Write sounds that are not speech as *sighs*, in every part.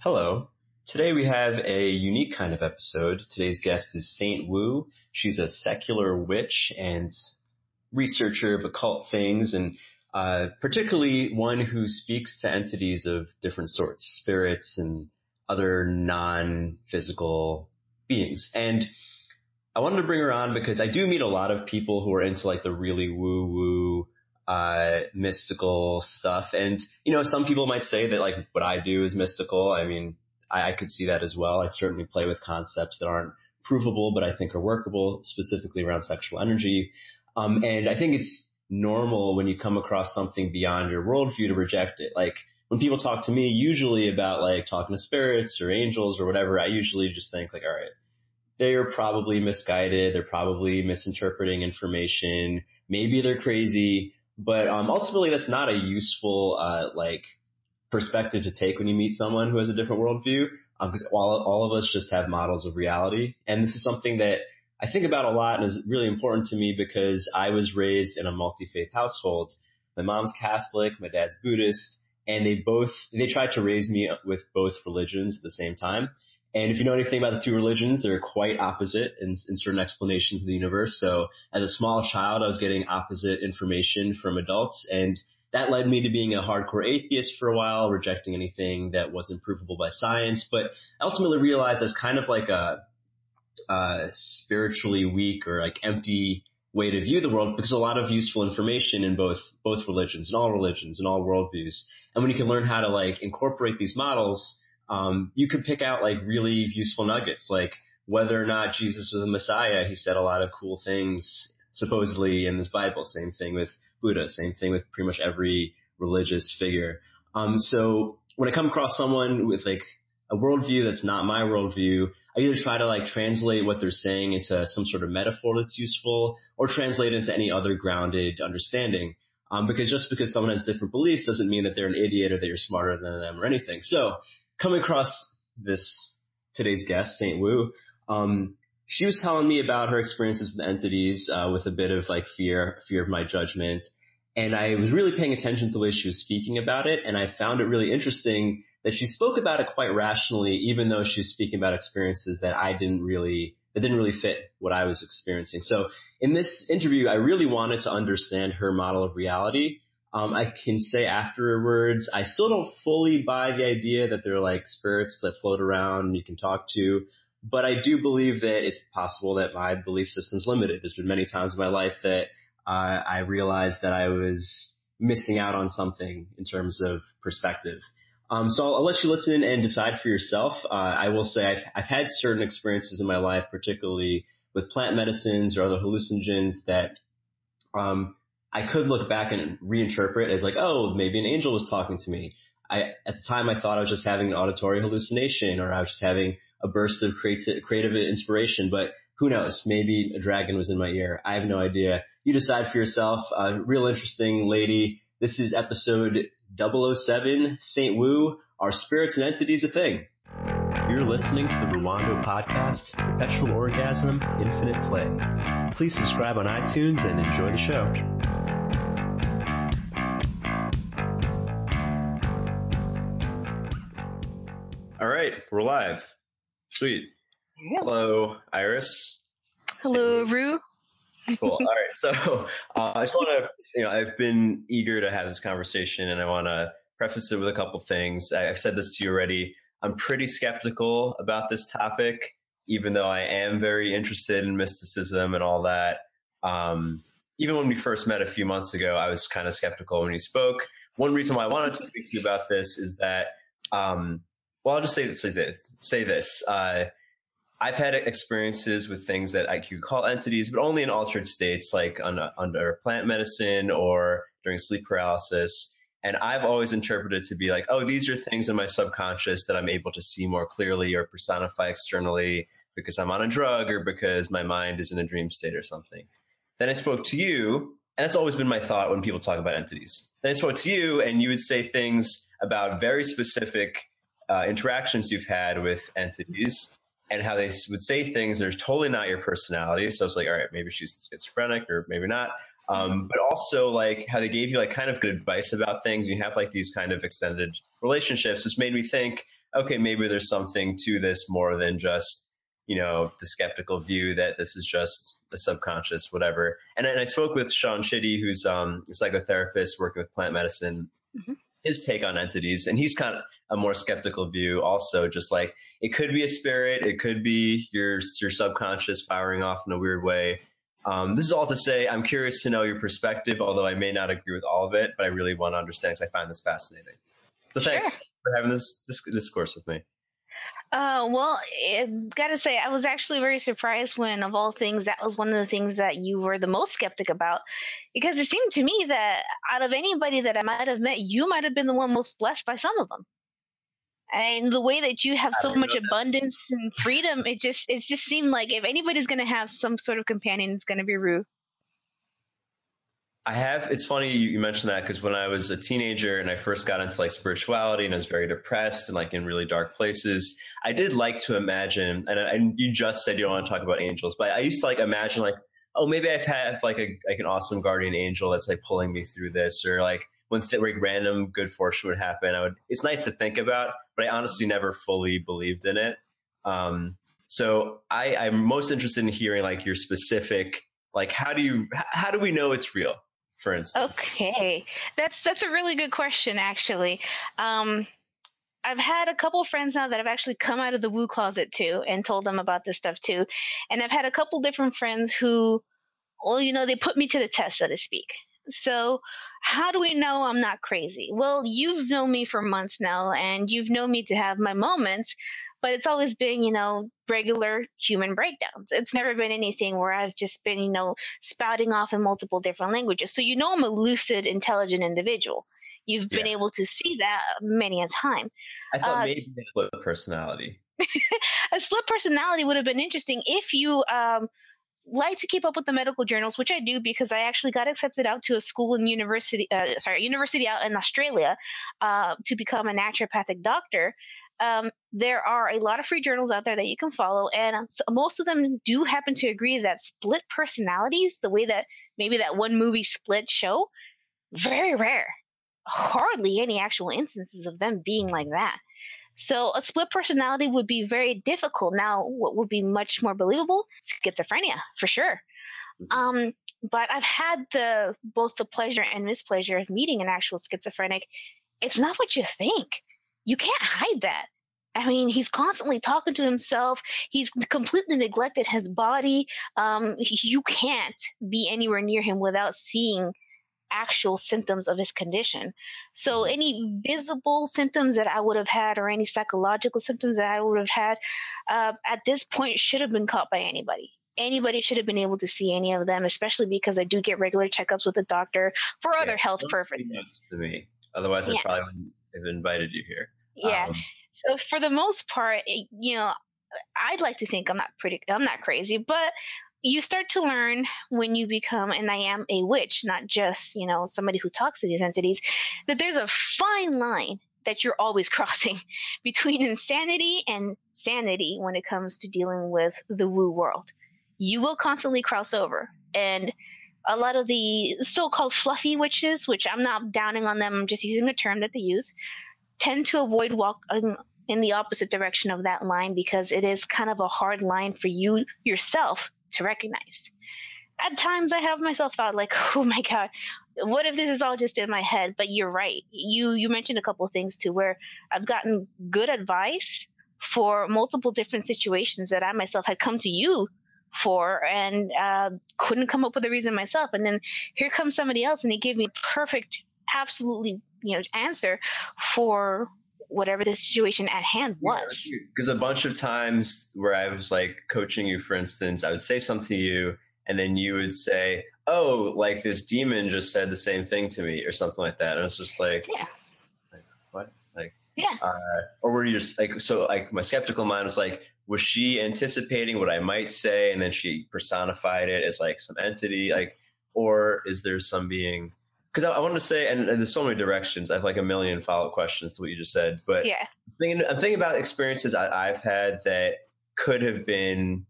Hello. Today we have a unique kind of episode. Today's guest is Saint Woo. She's a secular witch and researcher of occult things and uh, particularly one who speaks to entities of different sorts, spirits and other non-physical beings. And I wanted to bring her on because I do meet a lot of people who are into like the really woo-woo uh, mystical stuff. And, you know, some people might say that like what I do is mystical. I mean, I, I could see that as well. I certainly play with concepts that aren't provable, but I think are workable, specifically around sexual energy. Um, and I think it's normal when you come across something beyond your worldview to reject it. Like when people talk to me, usually about like talking to spirits or angels or whatever, I usually just think like, all right, they are probably misguided. They're probably misinterpreting information. Maybe they're crazy but um, ultimately, that's not a useful uh, like perspective to take when you meet someone who has a different worldview. Because um, all, all of us just have models of reality, and this is something that I think about a lot and is really important to me because I was raised in a multi-faith household. My mom's Catholic, my dad's Buddhist, and they both they tried to raise me with both religions at the same time. And if you know anything about the two religions, they're quite opposite in, in, certain explanations of the universe. So as a small child, I was getting opposite information from adults and that led me to being a hardcore atheist for a while, rejecting anything that wasn't provable by science. But I ultimately realized I was kind of like a, a spiritually weak or like empty way to view the world because a lot of useful information in both both religions and all religions and all worldviews. And when you can learn how to like incorporate these models um, you could pick out like really useful nuggets, like whether or not Jesus was a Messiah. He said a lot of cool things supposedly in this Bible. Same thing with Buddha. Same thing with pretty much every religious figure. Um, so when I come across someone with like a worldview that's not my worldview, I either try to like translate what they're saying into some sort of metaphor that's useful or translate into any other grounded understanding. Um, because just because someone has different beliefs doesn't mean that they're an idiot or that you're smarter than them or anything. So coming across this today's guest, Saint Woo, um, she was telling me about her experiences with entities, uh, with a bit of like fear, fear of my judgment. And I was really paying attention to the way she was speaking about it. And I found it really interesting that she spoke about it quite rationally, even though she was speaking about experiences that I didn't really, that didn't really fit what I was experiencing. So in this interview, I really wanted to understand her model of reality um, I can say afterwards, I still don't fully buy the idea that they're like spirits that float around and you can talk to, but I do believe that it's possible that my belief system's limited. There's been many times in my life that uh, I realized that I was missing out on something in terms of perspective. Um, so I'll, I'll, let you listen and decide for yourself. Uh, I will say I've, I've had certain experiences in my life, particularly with plant medicines or other hallucinogens that um, I could look back and reinterpret as like, oh, maybe an angel was talking to me. I, at the time, I thought I was just having an auditory hallucination or I was just having a burst of creative, creative inspiration, but who knows? Maybe a dragon was in my ear. I have no idea. You decide for yourself. Uh, real interesting lady. This is episode 007, St. Woo. Are spirits and entities a thing? You're listening to the Ruwando podcast, Perpetual Orgasm, Infinite Play. Please subscribe on iTunes and enjoy the show. We're live. Sweet. Yeah. Hello, Iris. Hello, Rue. Cool. *laughs* All right. So uh, I just want to, you know, I've been eager to have this conversation and I want to preface it with a couple things. I've said this to you already. I'm pretty skeptical about this topic, even though I am very interested in mysticism and all that. Um, even when we first met a few months ago, I was kind of skeptical when you spoke. One reason why I wanted to speak to you about this is that um, well, I'll just say, say this. Say this. Uh, I've had experiences with things that I could call entities, but only in altered states, like on, under plant medicine or during sleep paralysis. And I've always interpreted to be like, oh, these are things in my subconscious that I'm able to see more clearly or personify externally because I'm on a drug or because my mind is in a dream state or something. Then I spoke to you, and that's always been my thought when people talk about entities. Then I spoke to you, and you would say things about very specific uh, interactions you've had with entities and how they would say things that are totally not your personality. So it's like, all right, maybe she's schizophrenic or maybe not. Um, but also like how they gave you like kind of good advice about things. You have like these kind of extended relationships, which made me think, okay, maybe there's something to this more than just, you know, the skeptical view that this is just the subconscious, whatever. And, and I spoke with Sean Chitty, who's um, a psychotherapist working with plant medicine. Mm-hmm. His take on entities, and he's kind of a more skeptical view. Also, just like it could be a spirit, it could be your your subconscious firing off in a weird way. Um, this is all to say, I'm curious to know your perspective, although I may not agree with all of it, but I really want to understand because I find this fascinating. So thanks sure. for having this, this discourse with me. Uh, well, I gotta say, I was actually very surprised when, of all things, that was one of the things that you were the most skeptic about, because it seemed to me that out of anybody that I might have met, you might have been the one most blessed by some of them. And the way that you have so much abundance and freedom, it just it just seemed like if anybody's gonna have some sort of companion, it's gonna be Rue. I have. It's funny you, mentioned that because when I was a teenager and I first got into like spirituality and I was very depressed and like in really dark places, I did like to imagine. And, and you just said you don't want to talk about angels, but I used to like imagine like, oh, maybe I've had like a like an awesome guardian angel that's like pulling me through this, or like when th- like random good fortune would happen. I would. It's nice to think about, but I honestly never fully believed in it. Um, so I, I'm most interested in hearing like your specific like how do you how do we know it's real for instance? Okay, that's that's a really good question, actually. Um, I've had a couple friends now that have actually come out of the woo closet too and told them about this stuff too, and I've had a couple different friends who, well, you know, they put me to the test, so to speak. So, how do we know I'm not crazy? Well, you've known me for months now, and you've known me to have my moments but it's always been, you know, regular human breakdowns. It's never been anything where I've just been, you know, spouting off in multiple different languages. So you know I'm a lucid, intelligent individual. You've been able to see that many a time. I thought uh, maybe a split personality. *laughs* a split personality would have been interesting if you um, like to keep up with the medical journals, which I do because I actually got accepted out to a school in university, uh, sorry, university out in Australia uh, to become a naturopathic doctor um, there are a lot of free journals out there that you can follow, and most of them do happen to agree that split personalities, the way that maybe that one movie Split show, very rare. Hardly any actual instances of them being like that. So a split personality would be very difficult. Now, what would be much more believable? Schizophrenia, for sure. Mm-hmm. Um, but I've had the both the pleasure and mispleasure of meeting an actual schizophrenic. It's not what you think you can't hide that. I mean, he's constantly talking to himself. He's completely neglected his body. Um, you can't be anywhere near him without seeing actual symptoms of his condition. So, mm-hmm. any visible symptoms that I would have had, or any psychological symptoms that I would have had, uh, at this point should have been caught by anybody. Anybody should have been able to see any of them, especially because I do get regular checkups with the doctor for yeah, other health purposes. To me, otherwise, I probably wouldn't have invited you here. Yeah. Um, so for the most part, you know, I'd like to think I'm not pretty, I'm not crazy, but you start to learn when you become, and I am a witch, not just, you know, somebody who talks to these entities, that there's a fine line that you're always *laughs* crossing between insanity and sanity when it comes to dealing with the woo world. You will constantly cross over. And a lot of the so called fluffy witches, which I'm not downing on them, I'm just using a term that they use, tend to avoid walking in the opposite direction of that line because it is kind of a hard line for you yourself to recognize. At times, I have myself thought like, *laughs* "Oh my god, what if this is all just in my head?" But you're right. You you mentioned a couple of things too, where I've gotten good advice for multiple different situations that I myself had come to you for and uh, couldn't come up with a reason myself. And then here comes somebody else, and they give me perfect, absolutely you know answer for whatever the situation at hand was. Because yeah, a bunch of times where I was like coaching you, for instance, I would say something to you, and then you would say, "Oh, like this demon just said the same thing to me," or something like that. And it's just like, yeah, like, what? Like, yeah. Uh, or were you just like so? Like my skeptical mind was like, was she anticipating what I might say, and then she personified it as like some entity, like, or is there some being because I, I wanted to say, and, and, there's so many directions. I have like a million follow up questions to what you just said, but yeah, I'm thinking, I'm thinking about experiences I, have had that could have been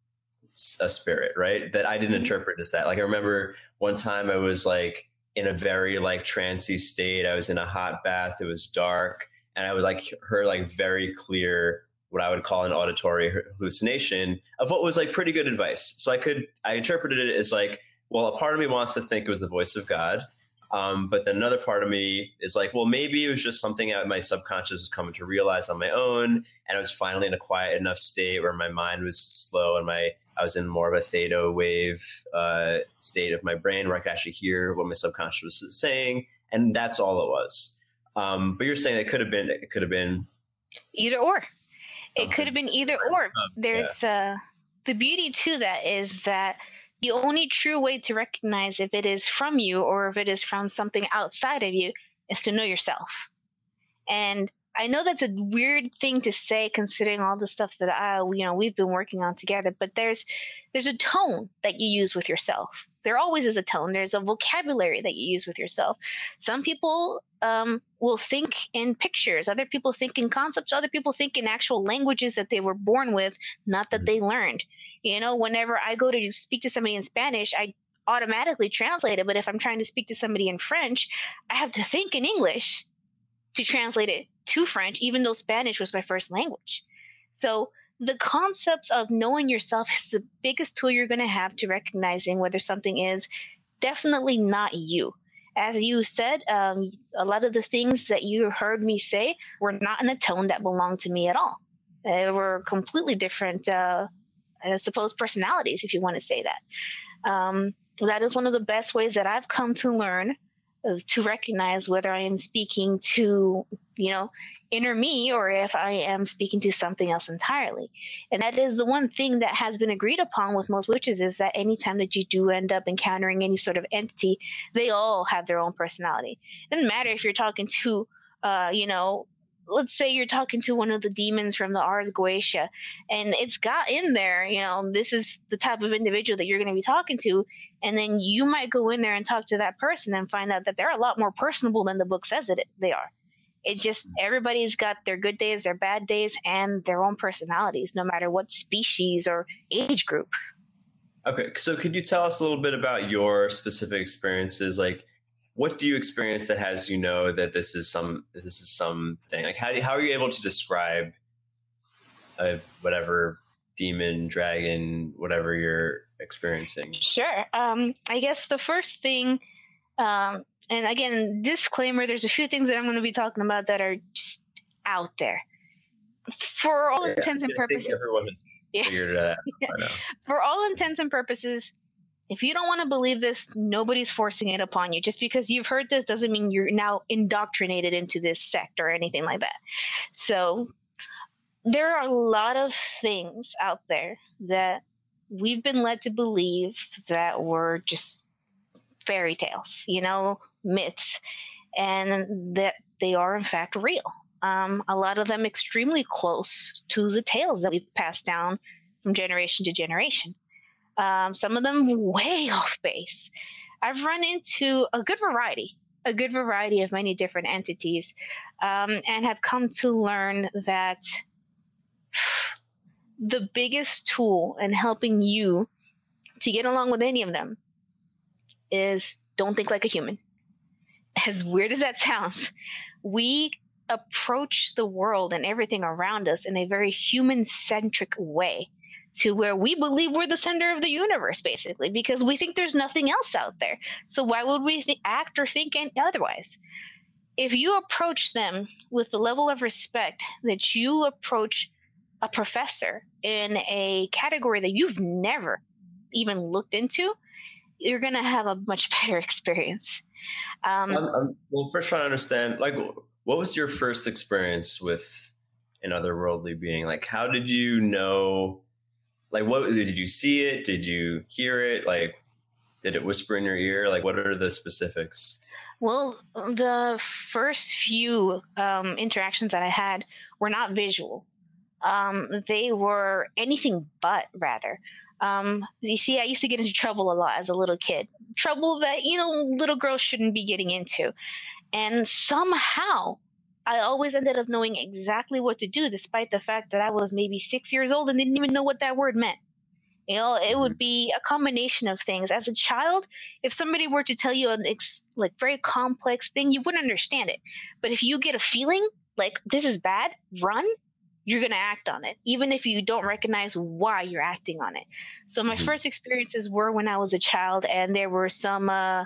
a spirit, right? That I didn't mm-hmm. interpret as that. Like I remember one time I was like in a very like trancy state. I was in a hot bath. It was dark, and I would like heard like very clear what I would call an auditory hallucination of what was like pretty good advice. So I could I interpreted it as like, well, a part of me wants to think it was the voice of God. Um, but then another part of me is like, well, maybe it was just something that my subconscious was coming to realize on my own, and I was finally in a quiet enough state where my mind was slow and my I was in more of a theta wave uh, state of my brain where I could actually hear what my subconscious was saying, and that's all it was. Um, but you're saying it could have been it could have been either or. It could have been either or. There's yeah. uh, the beauty to that is that the only true way to recognize if it is from you or if it is from something outside of you is to know yourself. And I know that's a weird thing to say considering all the stuff that I, you know, we've been working on together, but there's there's a tone that you use with yourself. There always is a tone. There's a vocabulary that you use with yourself. Some people um, will think in pictures. Other people think in concepts. Other people think in actual languages that they were born with, not that mm-hmm. they learned. You know, whenever I go to speak to somebody in Spanish, I automatically translate it. But if I'm trying to speak to somebody in French, I have to think in English to translate it to French, even though Spanish was my first language. So the concept of knowing yourself *laughs* is the biggest tool you're going to have to recognizing whether something is definitely not you. As you said, um, a lot of the things that you heard me say were not in a tone that belonged to me at all. They were completely different, uh, I suppose, personalities, if you want to say that. Um, that is one of the best ways that I've come to learn to recognize whether I am speaking to, you know, inner me or if I am speaking to something else entirely. And that is the one thing that has been agreed upon with most witches is that anytime that you do end up encountering any sort of entity, they all have their own personality. It doesn't matter if you're talking to, uh, you know, let's say you're talking to one of the demons from the Ars Goetia and it's got in there, you know, this is the type of individual that you're going to be talking to. And then you might go in there and talk to that person and find out that they're a lot more personable than the book says it they are. It just hmm. everybody's got their good days, their bad days, and their own personalities, no matter what species or age group. Okay, so could you tell us a little bit about your specific experiences? Like, what do you experience that has you know that this is some this is something? Like how do, how are you able to describe a whatever demon dragon whatever you're experiencing? Sure. Um i guess the first thing um and again disclaimer there's a few things that i'm going to be talking about that are just out there. For all yeah, intents and purposes everyone has *laughs* figured it out yeah. *laughs* for all intents and purposes if you don't want to believe this, nobody's forcing it upon you. Just because you've heard this doesn't mean you're now indoctrinated into this sect or anything like that. So there are a lot of things out there that we've been led to believe that were just fairy tales, you know, myths, and that they are in fact real. Um, a lot of them extremely close to the tales that we've passed down from generation to generation. Um, some of them way *laughs* off base. I've run into a good variety, a good variety of many different entities, um, and have come to learn that *sighs* the biggest tool in helping you to get along with any of them is don't think like a human. As weird as that *laughs* sounds, we approach the world and everything around us in a very human centric way to where we believe we're the center of the universe, basically, because we think there's nothing else out there. So why would we th- act or think otherwise? If you approach them with the level of respect that you approach a professor in a category that you've never even looked into, you're going to have a much *laughs* better experience. Um, um, um, well, first, trying to understand, like, what was your first experience with an otherworldly being? Like, how did you know like what did you see it? Did you hear it? Like did it whisper in your ear? Like what are the specifics? Well the first few um, interactions that i had were not visual. Um, they were anything but rather. Um, you see i used to get into trouble a lot as a little kid. Trouble that you know little girls shouldn't be getting into. And somehow I always ended up knowing exactly what to do, despite the fact that I was maybe six years old and didn't even know what that word meant. You know, it would mm-hmm. be a combination of things. As a child, if somebody were to tell you an ex- like very complex thing, you wouldn't understand it. But if you get a feeling like this is bad, run, you're going to act on it, even if you don't recognize why you're acting on it. So my mm-hmm. first experiences were when I was a child, and there were some uh,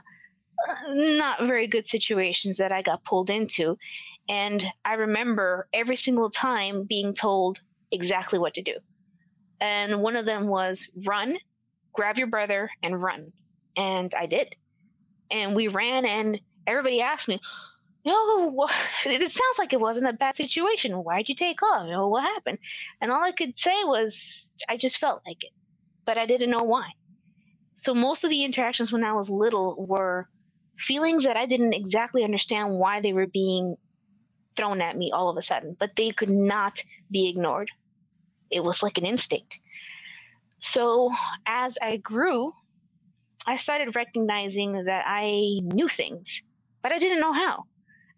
not very good situations that I got pulled into. And I remember every single time being told exactly what to do. And one of them was run, grab your brother, and run. And I did. And we ran, and everybody asked me, no, *laughs* it sounds like it wasn't a bad situation. Why'd you take off? You know, what happened? And all I could say was, I just felt like it, but I didn't know why. So most of the interactions when I was little were feelings that I didn't exactly understand why they were being thrown at me all of a sudden, but they could not be ignored. It was like an instinct. So as I grew, I started recognizing that I knew things, but I didn't know how.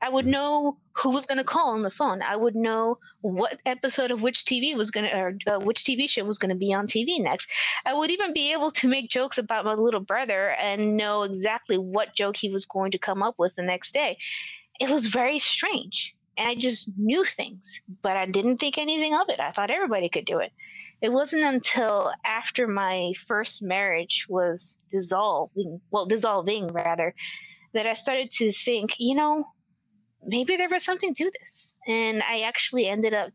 I would know who was going to call on the phone. I would know what episode of which TV was going to, or uh, which TV show was going to be on TV next. I would even be able to make jokes about my little brother and know exactly what joke he was going to come up with the next day. It was very strange. And I just knew things, but I didn't think anything of it. I thought everybody could do it. It wasn't until after my first marriage was dissolving, well, dissolving rather, that I started to think, you know, maybe there was something to this. And I actually ended up,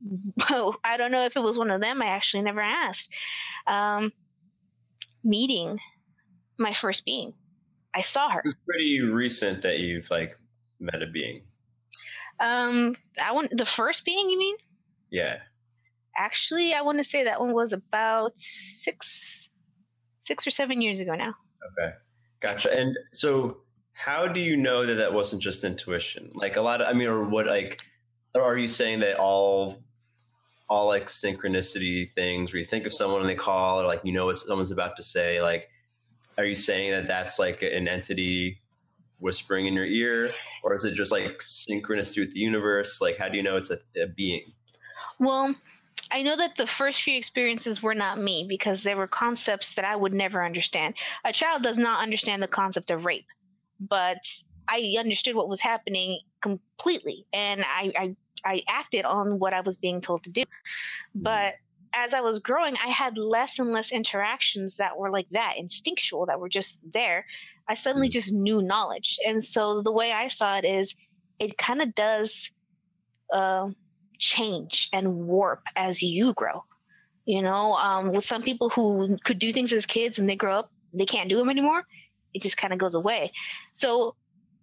*laughs* well, I don't know if it was one of them, I actually never asked, um, meeting my first being. I saw her. It's pretty recent that you've like met a being. Um, I want the first being. You mean? Yeah. Actually, I want to say that one was about six, six or seven years ago now. Okay, gotcha. And so, how do you know that that wasn't just intuition? Like a lot of, I mean, or what? Like, are you saying that all, all like synchronicity things, where you think of someone and they call, or like you know what someone's about to say, like, are you saying that that's like an entity whispering in your ear, or is it just like synchronicity with the universe? Like, how do you know it's a, a being? Well, I know that the first few experiences were not me because there were concepts that I would never understand. A child does not understand the concept of rape, but I understood what was happening completely, and I I, I acted on what I was being told to do. Hmm. But as I was growing, I had less and less interactions that were like that, instinctual, that were just there. I suddenly mm. just knew knowledge. And so the way I saw it is it kind of does uh, change and warp as you grow. You know, um, with some people who could do things as kids and they grow up, they can't do them anymore. It just kind of goes away. So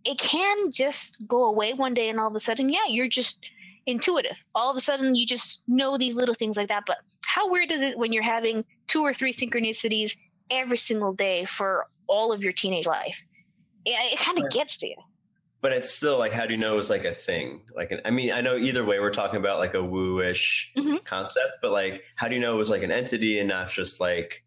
it can just go away one day and all of a sudden, yeah, you're just intuitive. All of a sudden, you just know these little things like that. But how weird is it when you're having two or three synchronicities every single day for all of your teenage life. It, it kind of gets to you. But it's still like, how do you know it was like a thing? Like, I mean, I know either way we're talking about like a woo-ish mm-hmm. concept, but like, how do you know it was like an entity and not just like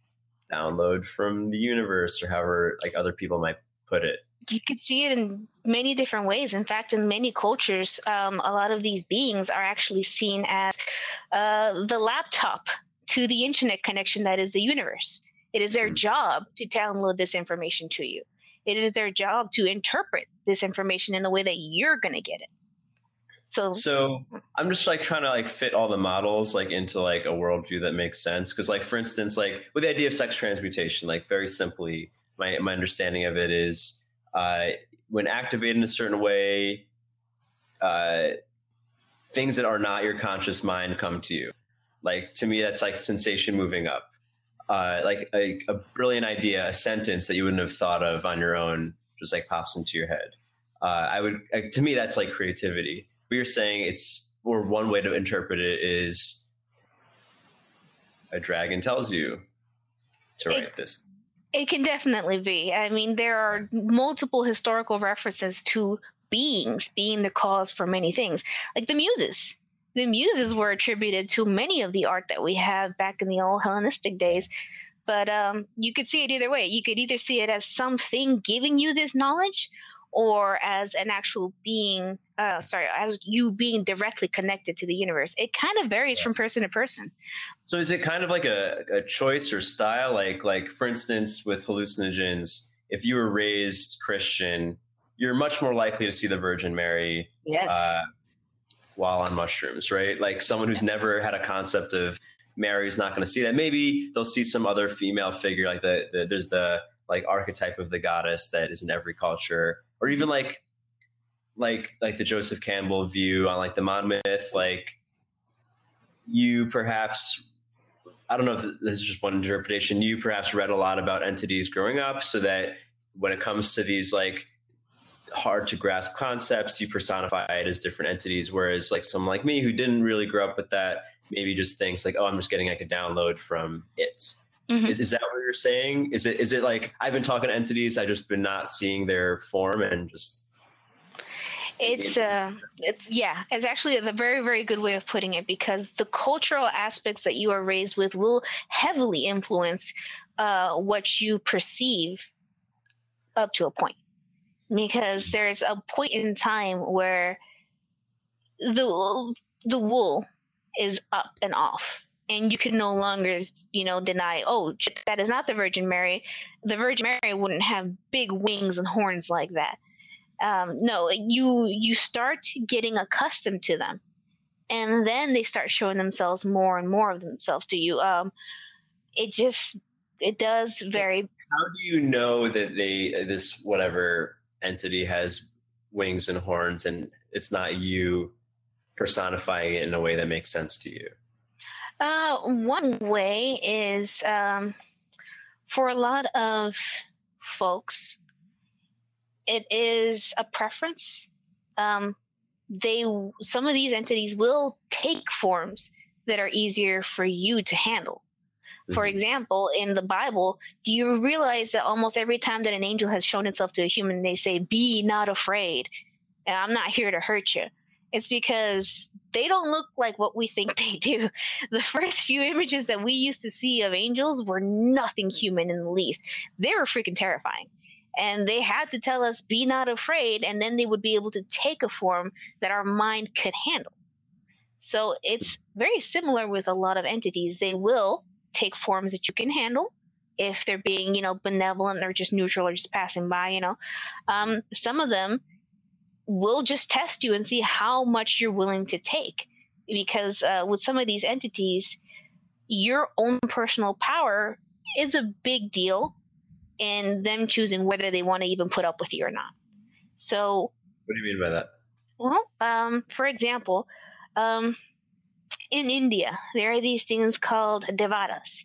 download from the universe or however like other people might put it? You could see it in many different ways. In fact, in many cultures, um, a lot of these beings are actually seen as uh, the laptop to the internet connection that is the universe. It is their mm-hmm. job to download this information to you. It is their job to interpret this information in a way that you're going to get it. So, so I'm just like trying to like fit all the models like into like a worldview that makes sense. Cause like, for instance, like with the idea of sex transmutation, like very simply, my, my understanding of it is, uh, when activated in a certain way, uh, things that are not your conscious mind come to you. Like to me, that's like sensation moving up uh, like a, a, brilliant idea, a sentence that you wouldn't have thought of on your own, just like pops into your head. Uh, I would, uh, to me, that's like creativity. But you're saying it's, or one way to interpret it is a dragon tells you to write it, this. It can definitely be. I mean, there are multiple historical references to beings being the cause for many things, like the muses the muses were attributed to many of the art that we have back in the old Hellenistic days. But um, you could see it either way. You could either see it as something giving you this knowledge, or as an actual being. Uh, sorry, as you being directly connected to the universe. It kind of varies from person to person. So is it kind of like a, a choice or style? Like, like for instance, with hallucinogens, if you were raised Christian, you're much more likely to see the Virgin Mary. Yes. Uh, while on mushrooms, right? Like someone who's never had a concept of Mary's not going to see that. Maybe they'll see some other female figure, like the, the there's the like archetype of the goddess that is in every culture, or even like like like the Joseph Campbell view on like the monomyth, like you perhaps I don't know if this is just one interpretation. You perhaps read a lot about entities growing up, so that when it comes to these like hard to grasp concepts, you personify it as different entities. Whereas like someone like me who didn't really grow up with that, maybe just thinks like, oh, I'm just getting like a download from it. Mm-hmm. Is, is that what you're saying? Is it is it like I've been talking to entities, I've just been not seeing their form and just it's uh it's yeah it's actually a very very good way of putting it because the cultural aspects that you are raised with will heavily influence uh, what you perceive up to a point because there's a point in time where the the wool is up and off and you can no longer you know deny oh that is not the virgin mary. The virgin mary wouldn't have big wings and horns like that. Um, no you you start getting accustomed to them and then they start showing themselves more and more of themselves to you. Um, it just it does very how do you know that they this whatever entity has wings and horns and it's not you personifying it in a way that makes sense to you? Uh, one way is um, for a lot of folks, it is a preference. Um, they some of these entities will take forms that are easier for you to handle. For mm-hmm. example, in the Bible, do you realize that almost every time that an angel has shown itself to a human, they say, Be not afraid, and I'm not here to hurt you? It's because they don't look like what we think *laughs* they do. The first few images that we used to see of angels were nothing human in the least. They were freaking terrifying. And they had to tell us, be not afraid, and then they would be able to take a form that our mind could handle. So it's very similar with a lot of entities. They will take forms that you can handle if they're being, you know, benevolent or just neutral or just passing by, you know. Um, some of them will just test you and see how much you're willing to take. Because uh, with some of these entities, your own personal power is a big deal in them choosing whether they want to even put up with you or not. So, what do you mean by that? Well, um, for example, um, in India, there are these things called devatas.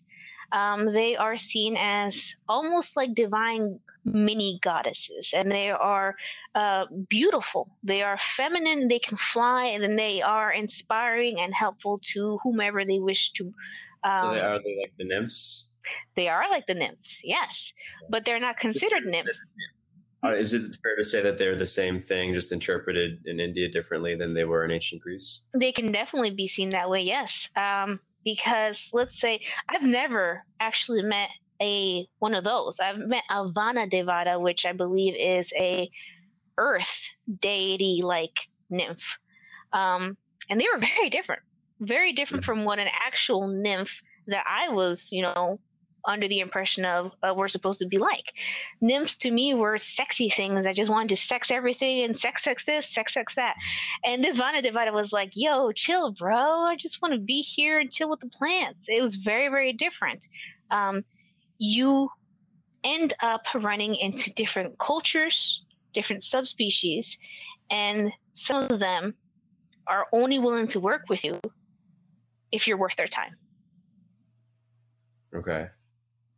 Um, they are seen as almost like divine mini goddesses, and they are uh, beautiful. They are feminine. They can fly, and then they are inspiring and helpful to whomever they wish to. Um, so they are they like the nymphs. They are like the nymphs, yes, but they're not considered nymphs. Uh, is it fair to say that they're the same thing, just interpreted in India differently than they were in ancient Greece? They can definitely be seen that way, yes. Um, because let's say I've never actually met a one of those. I've met a Vana Devata, which I believe is a earth deity like nymph, um, and they were *laughs* very different, very different mm-hmm. from what an actual nymph that I was, you know, under the impression of uh, we're supposed to be like. Nymphs to me were sexy things. I just wanted to sex everything and sex, sex this, sex, sex that. And this Vana Devata was like, yo, chill, bro. I just want to be here and chill with the plants. It was very, very different. Um, you end up running into different cultures, different subspecies, and some of them are only willing to work with you if you're worth their time. Okay.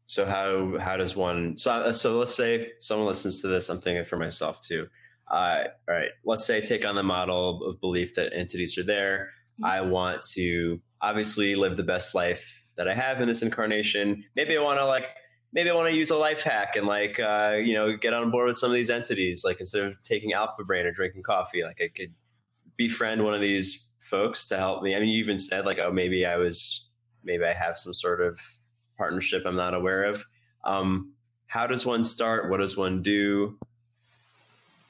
So how how does one so uh, so let's say someone listens to this. I'm thinking for myself too. Uh, all right, let's say I take on the model of belief that entities are there. Mm-hmm. I want to obviously live the best life that I have in this incarnation. Maybe I want to like maybe I want to use a life hack and like uh, you know get on board with some of these entities. Like instead of taking Alpha Brain or drinking coffee, like I could befriend one of these folks to help me. I mean, you even said like, oh, maybe I was maybe I have some sort of partnership I'm not aware of. Um, how does one start? What does one do?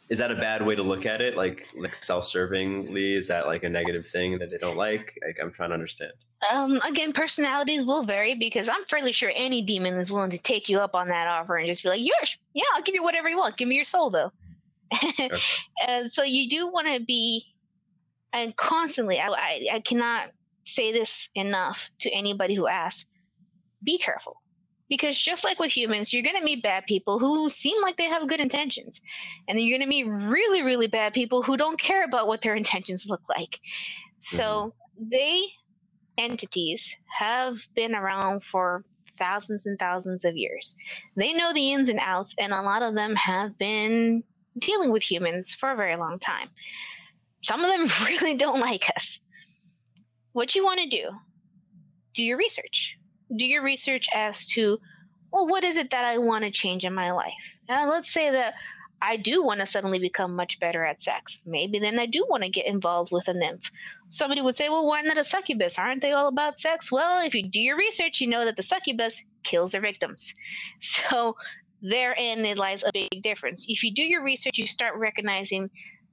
Is that a bad way to look at it? Like, like self-servingly? Is that like a negative thing that they don't like? like I'm trying to understand. Um, again, personalities will vary because I'm fairly sure any demon is willing to take you up on that offer and just be like, "Yes, yeah, I'll give you whatever you want. Give me your soul, though." *laughs* okay. and so you do want to be and constantly, I, I, I cannot say this enough to anybody who asks be careful. Because just like with humans, you're going to meet bad people who seem like they have good intentions. And then you're going to meet really, really bad people who don't care about what their intentions look like. So mm-hmm. they, entities, have been around for thousands and thousands of years. They know the ins and outs, and a lot of them have been dealing with humans for a very long time. Some of them *laughs* really don't like us. What you want to do, do your research. Do your research as to, well, what is it that I want to change in my life? Now, let's say that I do want to suddenly become much better at sex. Maybe then I do want to get involved with a nymph. Somebody would say, well, why not a succubus? Aren't they all about sex? Well, if you do your research, you know that the succubus kills their victims. *laughs* So therein lies a big difference. If you do your research, you start recognizing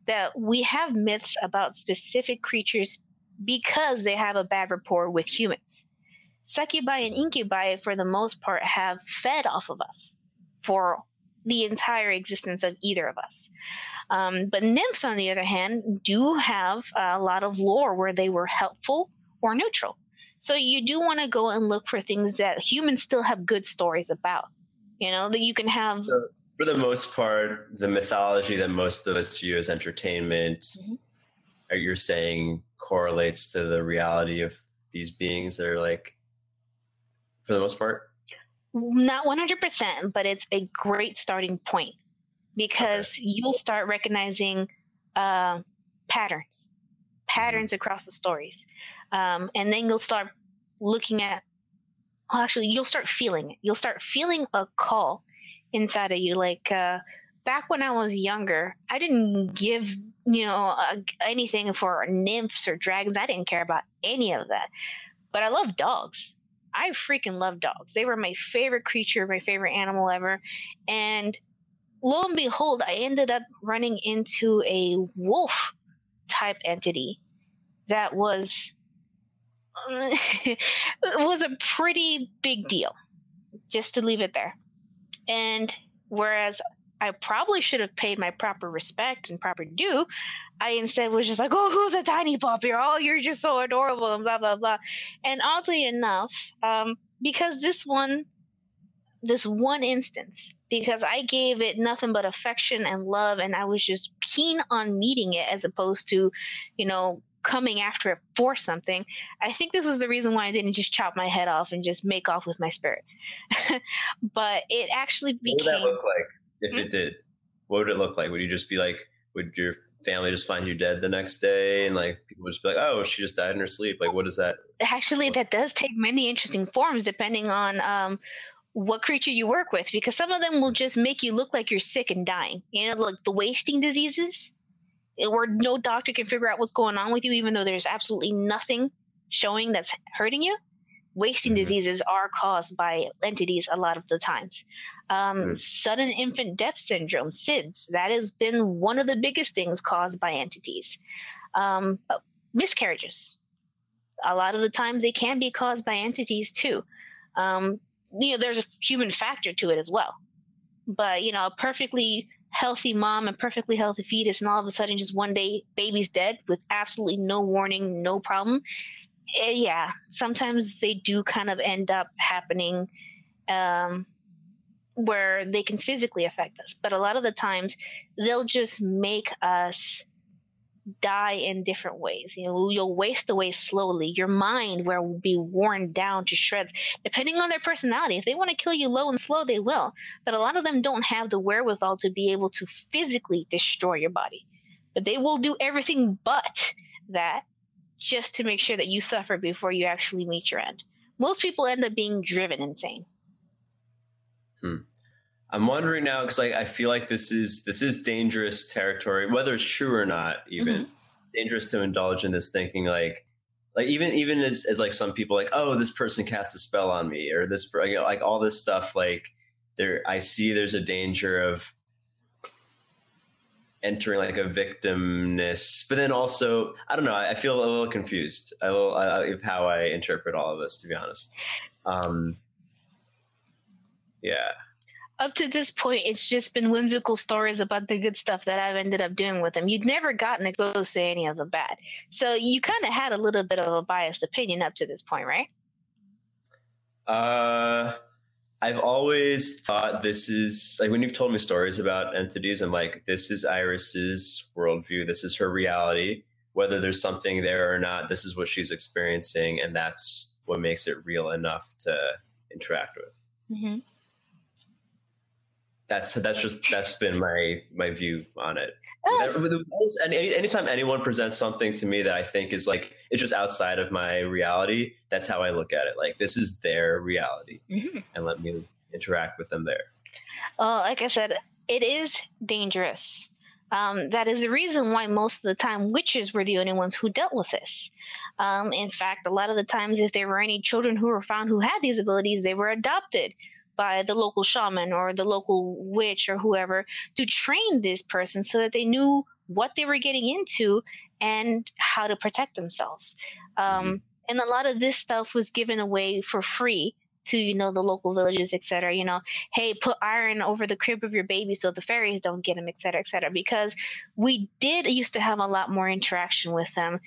that we have myths about specific creatures because they have a bad rapport with humans. Succubi and incubi, for the most part, have fed off of us for the entire existence of either of us. Um, but nymphs, on the other hand, do have a lot of lore where they were helpful or neutral. So you do want to go and look for things that humans still have good stories about. You know, that you can have. So for the most part, the mythology that most of us view as entertainment, mm-hmm. you're saying correlates to the reality of these beings that are like, for the most part? Not 100%, but it's a great starting point because okay. you'll start recognizing uh, patterns, patterns mm-hmm. across the stories. Um, and then you'll start looking at, well, actually, you'll start feeling it. You'll start feeling a call inside of you. Like uh, back when I was younger, I didn't give, you know, uh, anything for nymphs or dragons. I didn't care about any of that. But I love dogs. I freaking love dogs. They were my favorite creature, my favorite animal ever. And lo and behold, I ended up running into a wolf type entity that was *laughs* was a pretty big deal. Just to leave it there. And whereas I probably should have paid my proper respect and proper due. I instead was just like, oh, who's a tiny puppy? oh, you're just so adorable and blah, blah, blah. And oddly enough, um, because this one, this one instance, because I gave it nothing but affection and love, and I was just keen on meeting it as opposed to, you know, coming after it for something. I think this was the reason why I didn't just chop my head off and just make off with my spirit. *laughs* but it actually became. What would that look like? If mm-hmm. it did, what would it look like? Would you just be like, would your family just find you dead the next day and like people would just be like, oh, she just died in her sleep? Like, what is that? Actually, that does take many interesting forms depending on um, what creature you work with, because some of them will just make you look like you're sick and dying. You know, like the wasting diseases, eh, where no doctor can figure out what's going on with you, even though there's absolutely nothing showing that's hurting you wasting mm-hmm. diseases are caused by entities a lot of the times. Um, mm-hmm. Sudden infant death syndrome, SIDS, that has been one of the biggest things caused by entities. Um, miscarriages, a lot of the times they can be caused by entities too. Um, you know, there's a human factor to it as well. But, you know, a perfectly healthy mom and perfectly healthy fetus, and all of a sudden, just one day, baby's dead with absolutely no warning, no problem Eh, yeah, sometimes they do kind of end up happening um, where they can physically affect us. But a lot of the times, they'll just make us die in different ways. You know, you'll waste away slowly. Your mind will be worn down to shreds, depending on their personality. If they want to kill you low and slow, they will. But a lot of them don't have the wherewithal to be able to physically destroy your body. But they will do everything but that just to make sure that you suffer before you actually meet your end. Most people end up being driven insane. Hmm. I'm wondering now because like I feel like this is this is dangerous territory, whether it's true or not. Even mm-hmm. dangerous to indulge in this thinking, like like even even as, as like some people like oh this person cast a spell on me or this you know, like all this stuff like there I see there's a danger of entering like a victimness, but then also I don't know. I feel a little confused. I will of how I interpret all of this, to be honest. Um, yeah. up to this point, it's just been whimsical stories about the good stuff that I've ended up doing with them. You'd never gotten exposed to any of the bad. So you kind of had a little bit of a biased opinion up to this point, right? Uh, I've always thought this is like when you've told me stories about entities, I'm like, this is Iris's worldview. This is her reality. Whether there's something there or not, this is what she's experiencing. And that's what makes it real enough to interact with. Mm-hmm that's that's just that's been my my view on it. And anytime anyone presents something to me that I think is like it's just outside of my reality, that's how I look at it. Like this is their reality, mm-hmm. and let me interact with them there. Well, like I said, it is dangerous. Um, that is the reason why most of the time witches were the only ones who dealt with this. Um, in fact, a lot of the times, if there were any children who were found who had these abilities, they were adopted by the local shaman or the local witch or whoever to train this person so that they knew what they were getting into and how to protect themselves. Um, mm-hmm. and a lot of this stuff was given away for free to you know the local villages etc you know hey put iron over the crib of your baby so the fairies don't get them etc etc because we did used to have a lot more interaction with them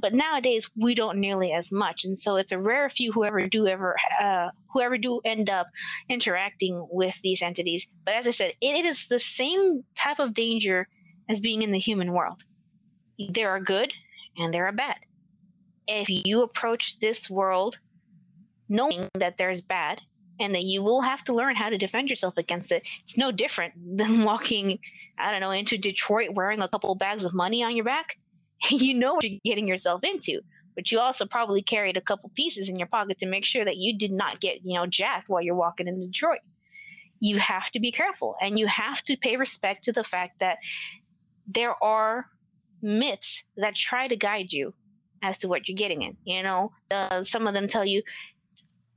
but nowadays we don't nearly as much, and so it's a rare few whoever do ever uh, whoever do end up interacting with these entities. But as I said, it, it is the same type of danger as being in the human world. There are good and there are bad. If you approach this world knowing that there's bad and that you will have to learn how to defend yourself against it, it's no different than *laughs* walking, I don't know, into Detroit wearing a couple bags of money on your back *laughs* you know what you're getting yourself into but you also probably carried a couple pieces in your pocket to make sure that you did not get you know jacked while you're walking in detroit. You have to be careful and you have to pay respect to the fact that there are myths that try to guide you as to what you're getting in you know? Uh, some of them tell you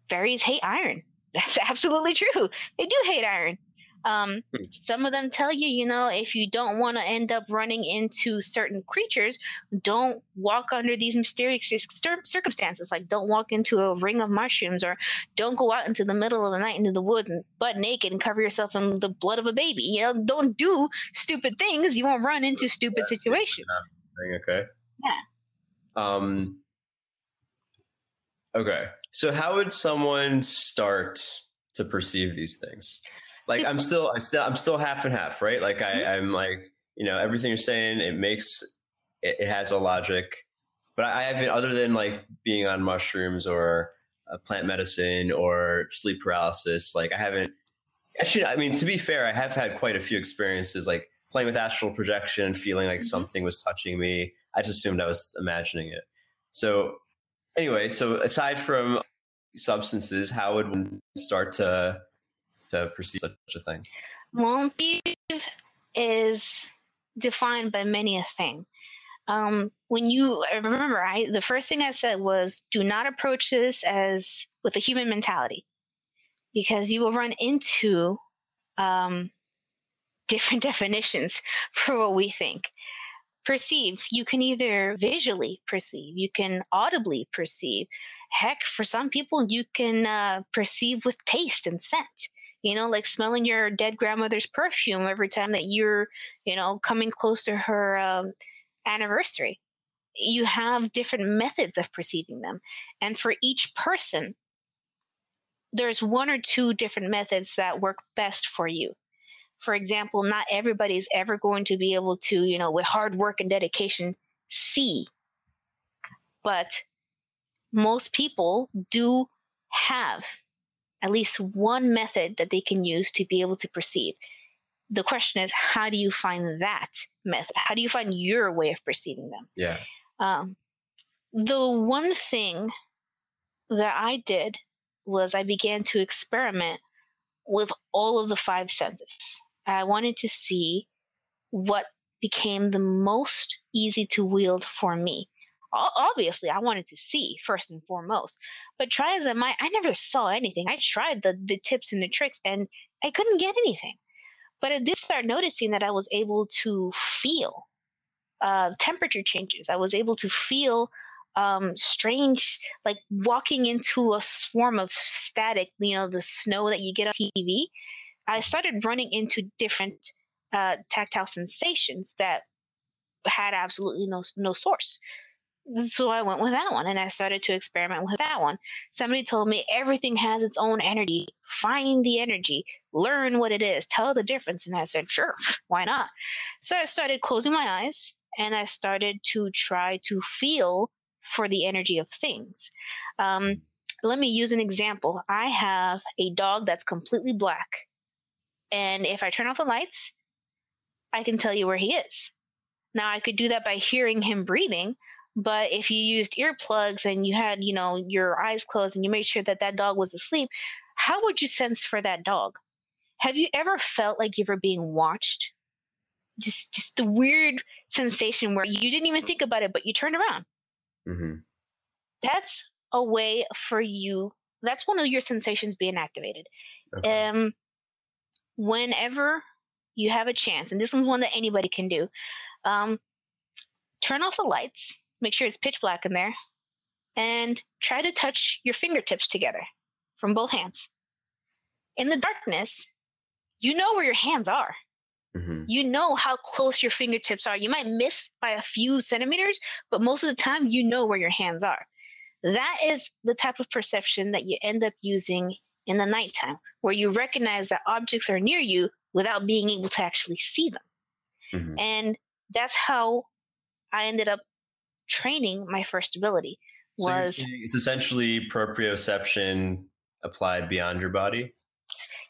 fairies hate iron. *laughs* That's absolutely true. They do hate iron um, hmm. some of them tell you, you know, if you don't want to end up running into certain creatures, don't walk under these mysterious circumstances. Like, don't walk into a ring of mushrooms, or don't go out into the middle of the night into the woods and butt naked and cover yourself in the blood of a baby. You know, don't do stupid things. You won't run into stupid yeah, situations. Okay. Yeah. Um. Okay. So, how would someone start to perceive these things? Like I'm still I'm still I'm still half and half, right? Like I, mm-hmm. I'm like, you know, everything you're saying, it makes it, it has a logic. But I haven't other than like being on mushrooms or uh, plant medicine or sleep paralysis, like I haven't actually I mean to be fair, I have had quite a few experiences like playing with astral projection and feeling like mm-hmm. something was touching me. I just assumed I was imagining it. So anyway, so aside from substances, how would one start to to perceive such a thing? Well, is defined by many a thing. Um, when you remember, I the first thing I said was, do not approach this as with a human mentality, because you will run into um, *laughs* different definitions for what we think. Perceive, you can either visually perceive, you can audibly perceive. Heck, for some people, you can uh, perceive with taste and scent you know, like smelling your dead grandmother's perfume every time that you're, you know, coming close to her um, anniversary. You have different methods of perceiving them. And for each person, there's one or two different methods that work best for you. For example, not everybody's ever going to be able to, you know, with hard work and dedication, see. But most people do have at least one method that they can use to be able to perceive. The question is, how do you find that method? How do you find your way of perceiving them? Yeah. Um, the one thing that I did was I began to experiment with all of the five senses. I wanted to see what became the most easy to wield for me obviously I wanted to see first and foremost. But try as I might, I never saw anything. I tried the the tips and the tricks, and I couldn't get anything. But I did start noticing that I was able to feel uh, temperature changes. I was able to feel um, strange, like walking into a swarm of static. You know, the snow that you get on TV. I started running into different uh, tactile sensations that had absolutely no no source. So I went with that one and I started to experiment with that one. Somebody told me everything has its own energy. Find the energy, learn what it is, tell the difference. And I said, sure, *laughs* why not? So I started closing my eyes and I started to try to feel for the energy of things. Um, let me use an example. I have a dog that's completely black. And if I turn off the lights, I can tell you where he is. Now, I could do that by hearing him breathing, but if you used earplugs and you had, you know, your eyes closed and you made sure that that dog was asleep, how would you sense for that dog? Have you ever felt like you were being watched? Just, just the weird sensation where you didn't even think about it, but you turned around. Mm-hmm. That's a way for you. That's one of your sensations being activated. Okay. Um, whenever you have a chance, and this one's one that anybody can do, um, turn off the lights, make sure it's pitch black in there, and try to touch your fingertips together from both hands. In the darkness, you know where your hands are. Mm-hmm. You know how close your fingertips are. You might miss by a few centimeters, but most of the time, you know where your hands are. That is the type of perception that you end up using in the nighttime, where you recognize that objects are near you without being able to actually see them. Mm-hmm. And that's how I ended up training my first ability. Was so it's essentially proprioception applied beyond your body?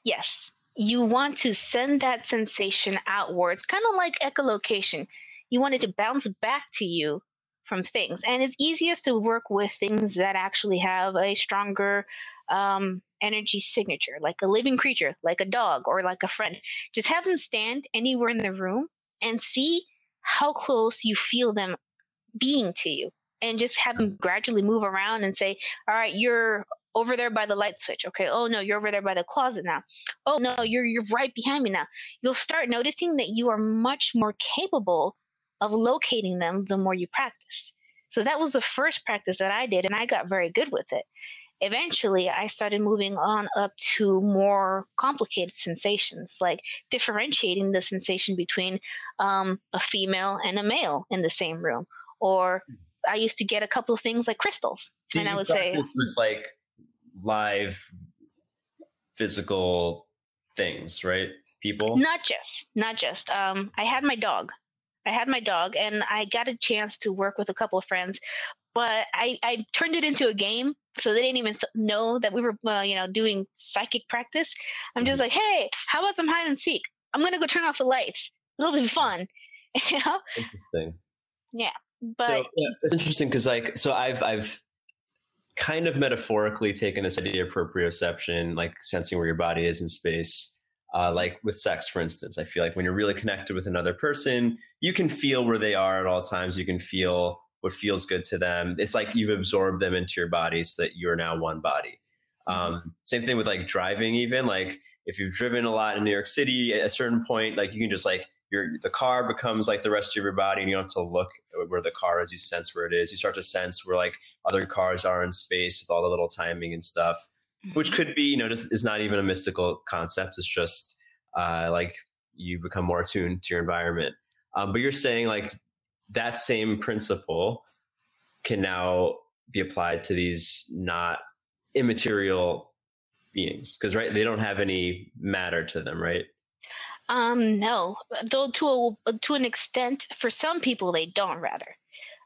Yes. You want to send that sensation outwards, kind of like echolocation. You want it to bounce back to you from things. And it's easiest to work with things that actually have a stronger um, energy signature, like a living creature, like a dog or like a friend. Just have them stand anywhere in the room and see how close you feel them being to you. And just have them gradually move around and say, all right, you're over there by the light switch. Okay. Oh no, you're over there by the closet now. Oh no, you're you're right behind me now. You'll start noticing that you are much more capable of locating them the more you practice. So that was the first practice that I did, and I got very good with it. Eventually, I started moving on up to more complicated sensations, like differentiating the sensation between um, a female and a male in the same room. Or I used to get a couple of things like crystals, so and I would say, with like live physical things, right? People? Not just, not just. Um, I had my dog. I had my dog, and I got a chance to work with a couple of friends, but I, I turned it into a game, so they didn't even th- know that we were, uh, you know, doing psychic practice. I'm just mm-hmm. like, hey, how about some hide and seek? I'm gonna go turn off the lights. It'll be fun, *laughs* you know. Interesting. Yeah, but so, yeah, it's interesting because like, so I've I've kind of metaphorically taken this idea of proprioception, like sensing where your body is in space uh, like with sex, for instance, I feel like when you're really connected with another person, you can feel where they are at all times. You can feel what feels good to them. It's like you've absorbed them into your body so that you're now one body. Mm-hmm. Um, same thing with like driving, even like if you've driven a lot in New York City, at a certain point, like you can just like your the car becomes like the rest of your body, and you don't have to look where the car is. You sense where it is. You start to sense where like other cars are in space with all the little timing and stuff which mm-hmm. could be, you know, just is not even a mystical concept. It's just uh, like you become more attuned to your environment. Um, but you're saying like that same principle can now be applied to these not immaterial beings because right they don't have any matter to them right um no though to a to an extent for some people they don't rather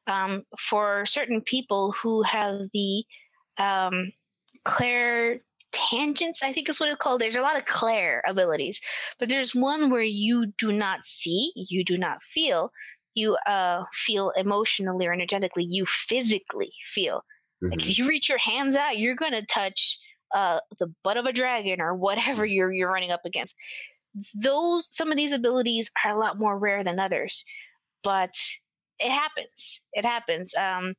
um for certain people who have the um clair tangents i think is what it's called there's a lot of clair abilities but there's one where you do not see you do not feel you uh, feel emotionally or energetically you physically feel mm-hmm. like if you reach your hands out you're going to touch uh, the butt of a dragon or whatever mm-hmm. you're you're running up against those some of these abilities are a lot more rare than others but it happens it happens um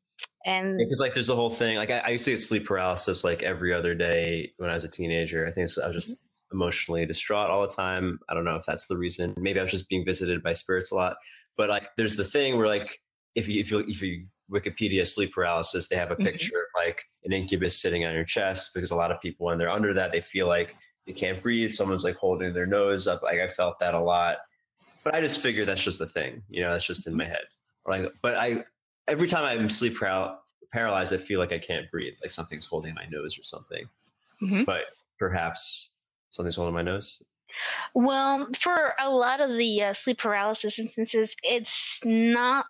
and because like there's a whole thing like I, I, used to get sleep paralysis like every other day when i was a teenager i think i was just mm-hmm. emotionally distraught all the time i don't know if that's the reason maybe i was just being visited by spirits a lot but like there's the thing where like if you if you if you wikipedia sleep paralysis they have a mm-hmm. picture mm-hmm. of like an incubus sitting on your chest because a lot of people when they're under that they feel like they can't breathe. Someone's like holding their nose up. Like I felt that a lot, but I just figured that's just a thing. You know, that's just in my head. Like, but I every time I'm sleep paral- paralyzed, I feel like I can't breathe, like something's holding my nose or something. Mm-hmm. But perhaps something's holding my nose. Well, for a lot of the uh, sleep paralysis instances, it's not.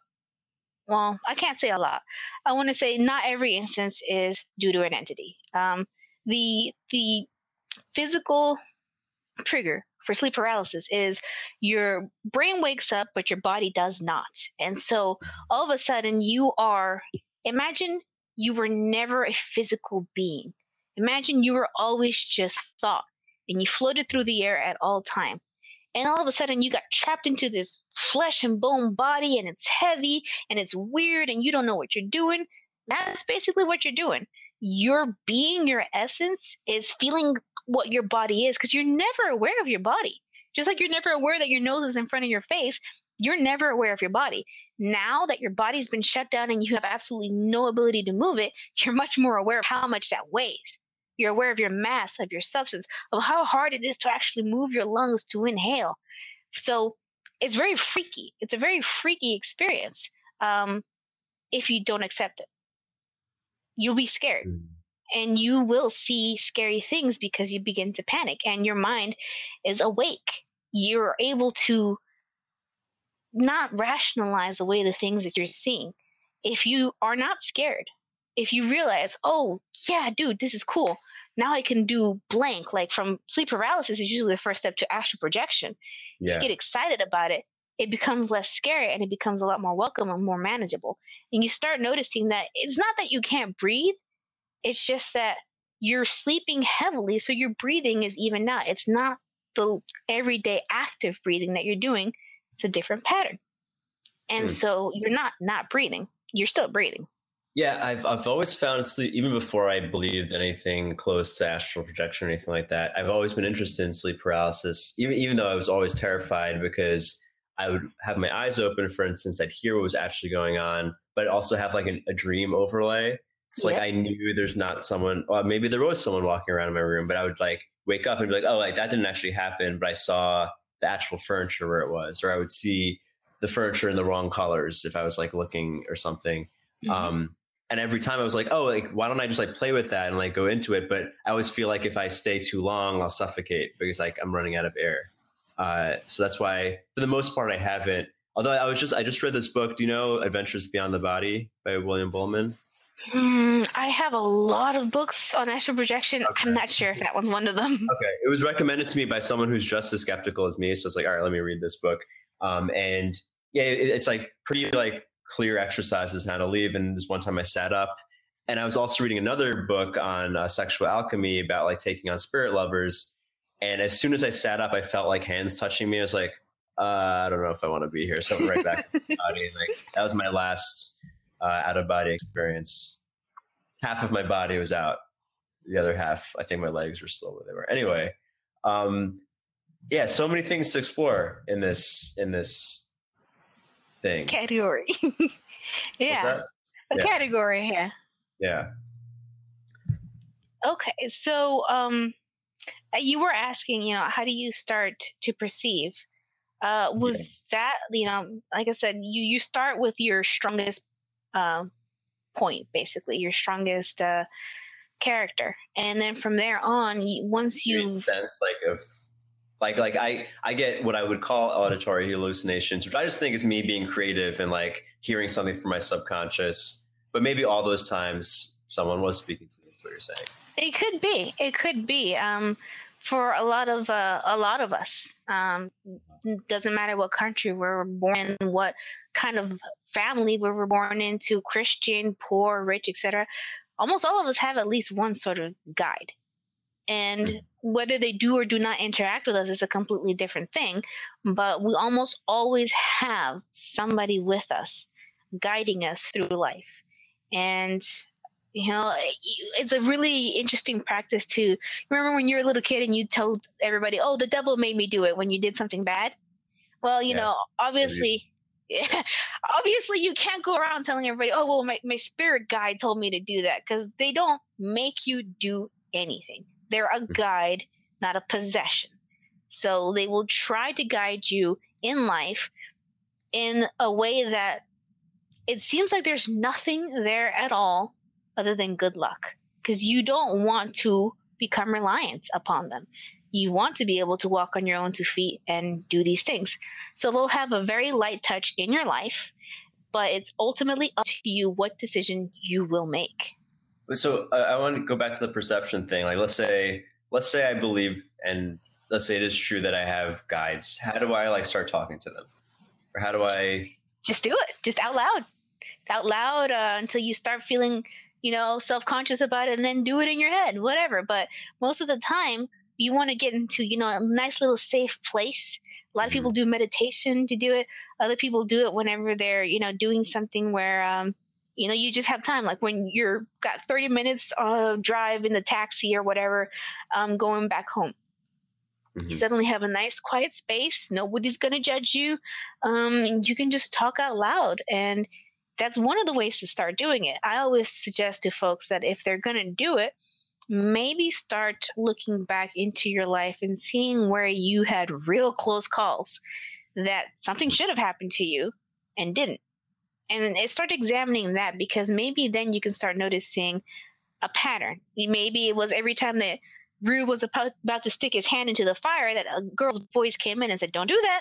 Well, I can't say a lot. I want to say not every instance is due to an entity. Um, the the physical trigger for sleep paralysis is your brain wakes up, but your body does not. And so all of a sudden, you are imagine you were never a physical being. Imagine you were always just thought and you floated through the air at all time. And all of a sudden you got trapped into this flesh and bone body and it's heavy and it's weird and you don't know what you're doing. That's basically what you're doing. Your being, your essence is feeling what your body is because you're never aware of your body. Just like you're never aware that your nose is in front of your face, you're never aware of your body. Now that your body's been shut down and you have absolutely no ability to move it, you're much more aware of how much that weighs. You're aware of your mass, of your substance, of how hard it is to actually move your lungs to inhale. So it's very freaky. It's a very freaky experience um, if you don't accept it. You'll be scared. Mm. And you will see scary things because you begin to panic and your mind is awake. You're able to not rationalize away the things that you're seeing. If you are not scared, if you realize, oh, yeah, dude, this is cool. Now I can do blank. Like from sleep paralysis is usually the first step to astral projection. Yeah. you get excited about it, it becomes less scary and it becomes a lot more welcome and more manageable. And you start noticing that it's not that you can't breathe, it's just that you're sleeping heavily, so your breathing is even out. It's not the everyday active breathing that you're doing it's a different pattern. And mm. so you're not not breathing. You're still breathing. Yeah, I've I've always found sleep even before I believed anything close to astral projection or anything like that. I've always been interested in sleep paralysis, even even though I was always terrified because I would have my eyes open, for instance, I'd hear what was actually going on, but also have like an, a dream overlay. It's like I knew there's not someone, or maybe there was someone walking around in my room, but I would like wake up and be like, oh, like that didn't actually happen, but I saw the actual furniture where it was, or I would see the furniture in the wrong colors if I was like looking or something. Mm-hmm. Um, and every time I was like, oh, like why don't I just like play with that and like go into it? But I always feel like if I stay too long, I'll suffocate because like I'm running out of air. Uh, so that's why, for the most part, I haven't. Although I was just I just read this book. Do you know Adventures Beyond the Body by William Buhlman? Mm, I have a lot of books on astral projection. Okay. I'm not sure if that one's one of them. *laughs* Okay, it was recommended to me by someone who's just as skeptical as me. So it's like, all right, let me read this book. Um, and yeah, it, it's like pretty like clear exercises on how to leave. And this one time I sat up, and I was also reading another book on uh, sexual alchemy about like taking on spirit lovers. And as soon as I sat up, I felt like hands touching me. I was like, uh, I don't know if I want to be here. So I went right back to the body. And, *laughs* like that was my last uh, out of body experience. Half of my body was out. The other half, I think my legs were still where they were. Anyway, um, yeah, so many things to explore in this in this thing category. *laughs* yeah, a yeah. category. Yeah. Yeah. Okay, so um, uh, you were asking, you know, how do you start to perceive? Uh, was yeah. that you know, like I said, you you start with your strongest uh, point, basically your strongest uh, character, and then from there on, once you sense like of like like I I get what I would call auditory hallucinations, which I just think is me being creative and like hearing something from my subconscious. But maybe all those times someone was speaking to me. Is what you're saying? It could be. It could be. Um, for a lot of uh, a lot of us. Um, doesn't matter what country we're born in, what kind of family we were born into, Christian, poor, rich, etc. Almost all of us have at least one sort of guide. And hmm. whether they do or do not interact with us is a completely different thing. But we almost always have somebody with us, guiding us through life. And you know it's a really interesting practice to remember when you're a little kid and you tell everybody oh the devil made me do it when you did something bad well you yeah. know obviously yeah, *laughs* obviously you can't go around telling everybody oh well my, my spirit guide told me to do that because they don't make you do anything they're a mm. guide not a possession. So they will try to guide you in life in a way that it seems like there's nothing there at all other than good luck because you don't want to become reliant upon them. You want to be able to walk on your own two feet and do these things. So they'll have a very light touch in your life, but it's ultimately up to you what decision you will make. So uh, I want to go back to the perception thing. Like, let's say, let's say I believe, and let's say it is true that I have guides. How do I like start talking to them, or how do I? Just do it. Just out loud, out loud uh, until you start feeling, you know, self conscious about it, and then do it in your head, whatever. But most of the time, you want to get into, you know, a nice little safe place. A lot of people mm-hmm. do meditation to do it. Other people do it whenever they're, you know, doing something where um, you know you just have time like when you're got 30 minutes uh, drive in the taxi or whatever um, going back home mm-hmm. you suddenly have a nice quiet space nobody's going to judge you um, you can just talk out loud and that's one of the ways to start doing it i always suggest to folks that if they're going to do it maybe start looking back into your life and seeing where you had real close calls that something should have happened to you and didn't and then eh, start examining that because maybe then you can start noticing a pattern. Maybe it was every time that Rue was about to stick his hand into the fire that a girl's voice came in and said, "Don't do that."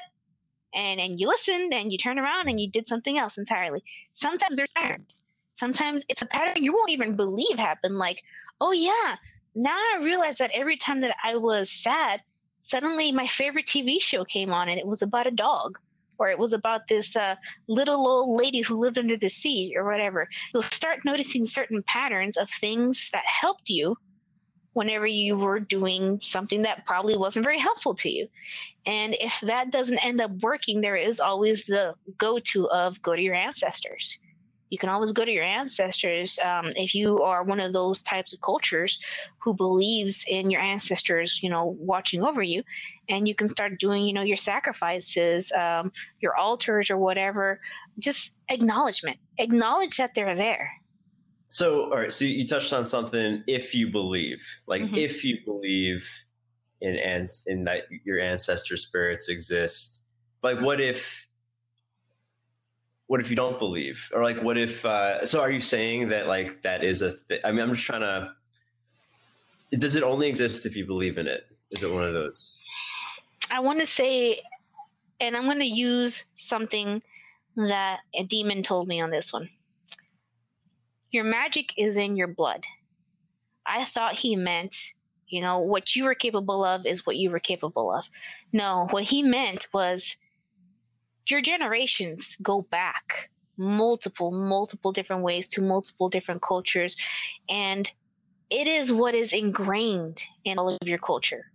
And and you listened and you turned around and you did something else entirely. Sometimes there's patterns. Sometimes it's a pattern you won't even believe happened. Like, oh yeah, now I realize that every time that I was sad, suddenly my favorite TV show came on and it was about a dog or it was about this uh, little old lady who lived under the sea or whatever. You'll start noticing certain patterns of things that helped you whenever you were doing something that probably wasn't very helpful to you. And if that doesn't end up working, there is always the go to of go to your ancestors. You can always go to your ancestors um, if you are one of those types of cultures who believes in your ancestors you know watching over you and you can start doing you know your sacrifices um, your altars or whatever. Just acknowledgement. Acknowledge that they're there so all right so you touched on something if you believe like mm-hmm. if you believe in and in that your ancestor spirits exist like what if what if you don't believe? Or like what if uh, so are you saying that like that is a thing i mean i'm just trying to does it only exist if you believe in it? Is it one of those? I want to say and i'm going to use something that a demon told me on this one your magic is in your blood i thought he meant you know what you were capable of is what you were capable of no what he meant was your generations go back multiple, multiple different ways to multiple different cultures. And it is what is ingrained in all of your culture.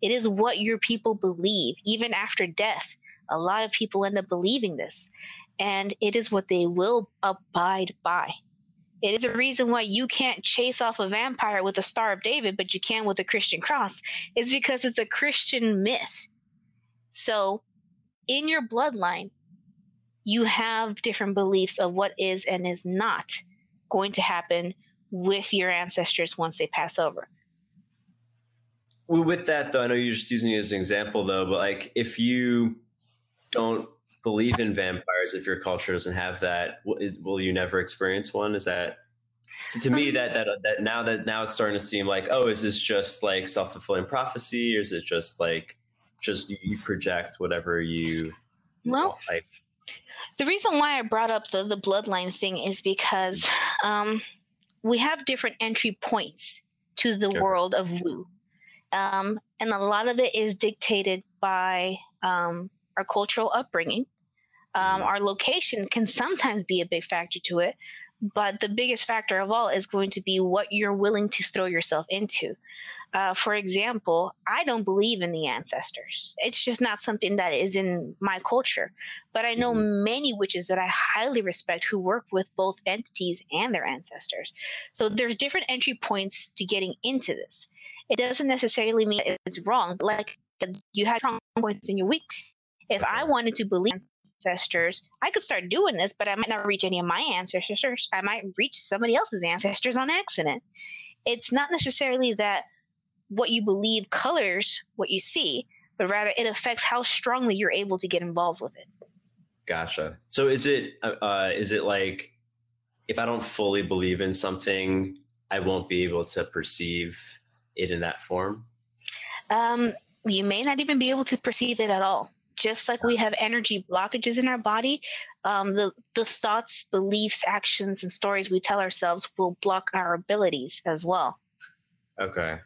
It is what your people believe. Even after death, a lot of people end up believing this. And it is what they will abide by. It is a reason why you can't chase off a vampire with a Star of David, but you can with a Christian cross. It's because it's a Christian myth. So in your bloodline, you have different beliefs of what is and is not going to happen with your ancestors once they pass over. Well, with that, though, I know you're just using it as an example, though, but like if you don't believe in vampires, if your culture doesn't have that, will you never experience one? Is that so to me that that that now that now it's starting to seem like oh, is this just like self fulfilling prophecy, or is it just like just you project whatever you well like the reason why i brought up the the bloodline thing is because um, we have different entry points to the okay. world of woo um, and a lot of it is dictated by um, our cultural upbringing um, mm-hmm. our location can sometimes be a big factor to it but the biggest factor of all is going to be what you're willing to throw yourself into uh, for example, I don't believe in the ancestors. It's just not something that is in my culture. But I know mm-hmm. many witches that I highly respect who work with both entities and their ancestors. So there's different entry points to getting into this. It doesn't necessarily mean it's wrong. Like you have strong points in your week. If I wanted to believe ancestors, I could start doing this, but I might not reach any of my ancestors. I might reach somebody else's ancestors on accident. It's not necessarily that what you believe colors what you see, but rather it affects how strongly you're able to get involved with it. Gotcha. So is it uh, uh, is it like if I don't fully believe in something, I won't be able to perceive it in that form? Um, you may not even be able to perceive it at all. Just like we have energy blockages in our body, um, the the thoughts, beliefs, actions, and stories we tell ourselves will block our abilities as well. Okay,